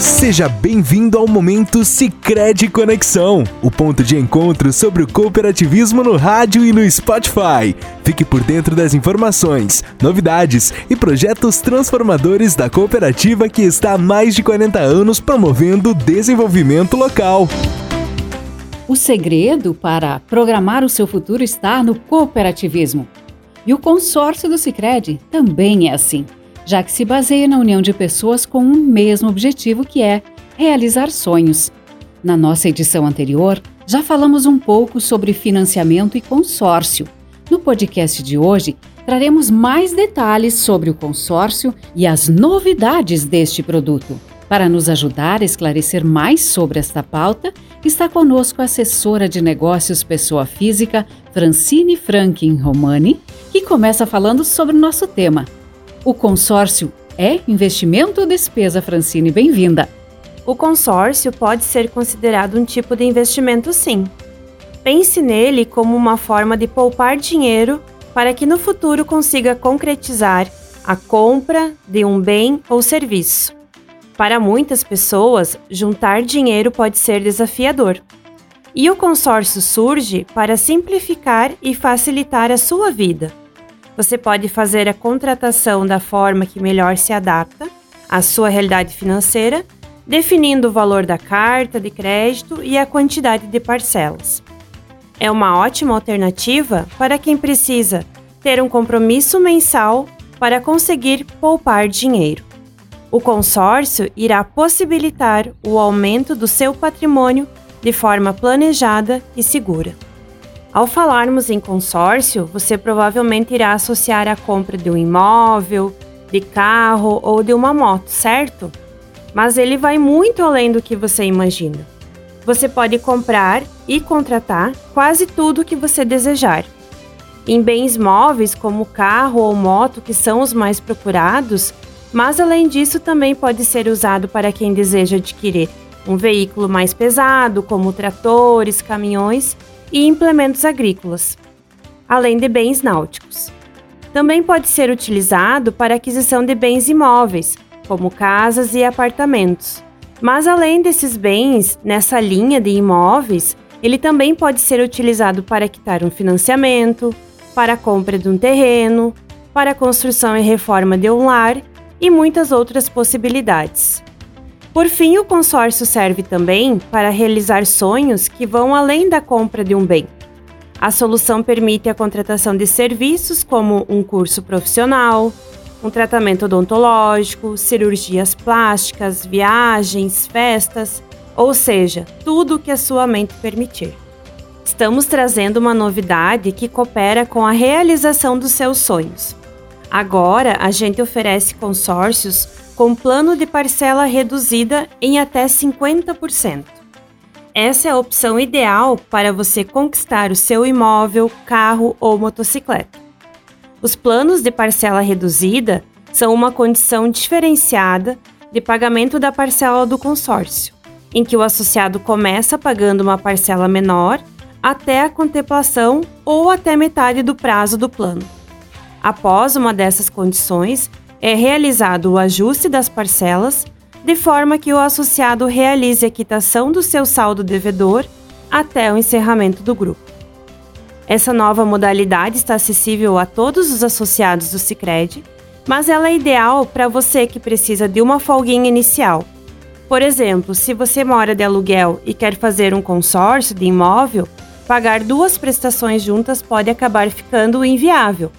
Seja bem-vindo ao momento Sicredi Conexão, o ponto de encontro sobre o cooperativismo no rádio e no Spotify. Fique por dentro das informações, novidades e projetos transformadores da cooperativa que está há mais de 40 anos promovendo o desenvolvimento local. O segredo para programar o seu futuro está no cooperativismo. E o consórcio do Sicredi também é assim já que se baseia na união de pessoas com um mesmo objetivo que é realizar sonhos. Na nossa edição anterior, já falamos um pouco sobre financiamento e consórcio. No podcast de hoje, traremos mais detalhes sobre o consórcio e as novidades deste produto. Para nos ajudar a esclarecer mais sobre esta pauta, está conosco a assessora de negócios pessoa física, Francine Franklin Romani, que começa falando sobre o nosso tema, o consórcio é investimento ou despesa, Francine? Bem-vinda. O consórcio pode ser considerado um tipo de investimento, sim. Pense nele como uma forma de poupar dinheiro para que no futuro consiga concretizar a compra de um bem ou serviço. Para muitas pessoas, juntar dinheiro pode ser desafiador. E o consórcio surge para simplificar e facilitar a sua vida. Você pode fazer a contratação da forma que melhor se adapta à sua realidade financeira, definindo o valor da carta de crédito e a quantidade de parcelas. É uma ótima alternativa para quem precisa ter um compromisso mensal para conseguir poupar dinheiro. O consórcio irá possibilitar o aumento do seu patrimônio de forma planejada e segura. Ao falarmos em consórcio, você provavelmente irá associar a compra de um imóvel, de carro ou de uma moto, certo? Mas ele vai muito além do que você imagina. Você pode comprar e contratar quase tudo o que você desejar. Em bens móveis, como carro ou moto, que são os mais procurados, mas além disso também pode ser usado para quem deseja adquirir um veículo mais pesado, como tratores, caminhões e implementos agrícolas, além de bens náuticos. Também pode ser utilizado para aquisição de bens imóveis, como casas e apartamentos. Mas além desses bens, nessa linha de imóveis, ele também pode ser utilizado para quitar um financiamento, para a compra de um terreno, para a construção e reforma de um lar e muitas outras possibilidades. Por fim, o consórcio serve também para realizar sonhos que vão além da compra de um bem. A solução permite a contratação de serviços como um curso profissional, um tratamento odontológico, cirurgias plásticas, viagens, festas, ou seja, tudo o que a sua mente permitir. Estamos trazendo uma novidade que coopera com a realização dos seus sonhos. Agora, a gente oferece consórcios com plano de parcela reduzida em até 50%. Essa é a opção ideal para você conquistar o seu imóvel, carro ou motocicleta. Os planos de parcela reduzida são uma condição diferenciada de pagamento da parcela do consórcio, em que o associado começa pagando uma parcela menor até a contemplação ou até metade do prazo do plano. Após uma dessas condições, é realizado o ajuste das parcelas, de forma que o associado realize a quitação do seu saldo devedor até o encerramento do grupo. Essa nova modalidade está acessível a todos os associados do Sicredi, mas ela é ideal para você que precisa de uma folguinha inicial. Por exemplo, se você mora de aluguel e quer fazer um consórcio de imóvel, pagar duas prestações juntas pode acabar ficando inviável.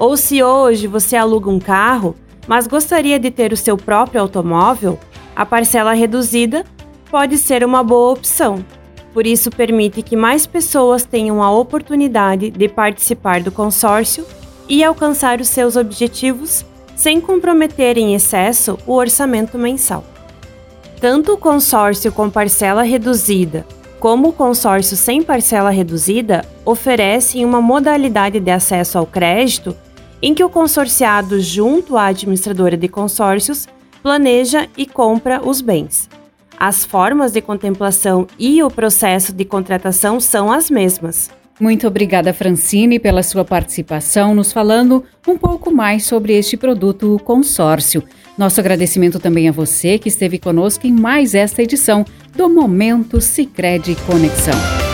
Ou se hoje você aluga um carro, mas gostaria de ter o seu próprio automóvel, a parcela reduzida pode ser uma boa opção. Por isso, permite que mais pessoas tenham a oportunidade de participar do consórcio e alcançar os seus objetivos sem comprometer em excesso o orçamento mensal. Tanto o consórcio com parcela reduzida como o consórcio sem parcela reduzida oferecem uma modalidade de acesso ao crédito em que o consorciado, junto à administradora de consórcios, planeja e compra os bens. As formas de contemplação e o processo de contratação são as mesmas. Muito obrigada, Francine, pela sua participação, nos falando um pouco mais sobre este produto consórcio. Nosso agradecimento também a você que esteve conosco em mais esta edição do Momento Sicredi Conexão.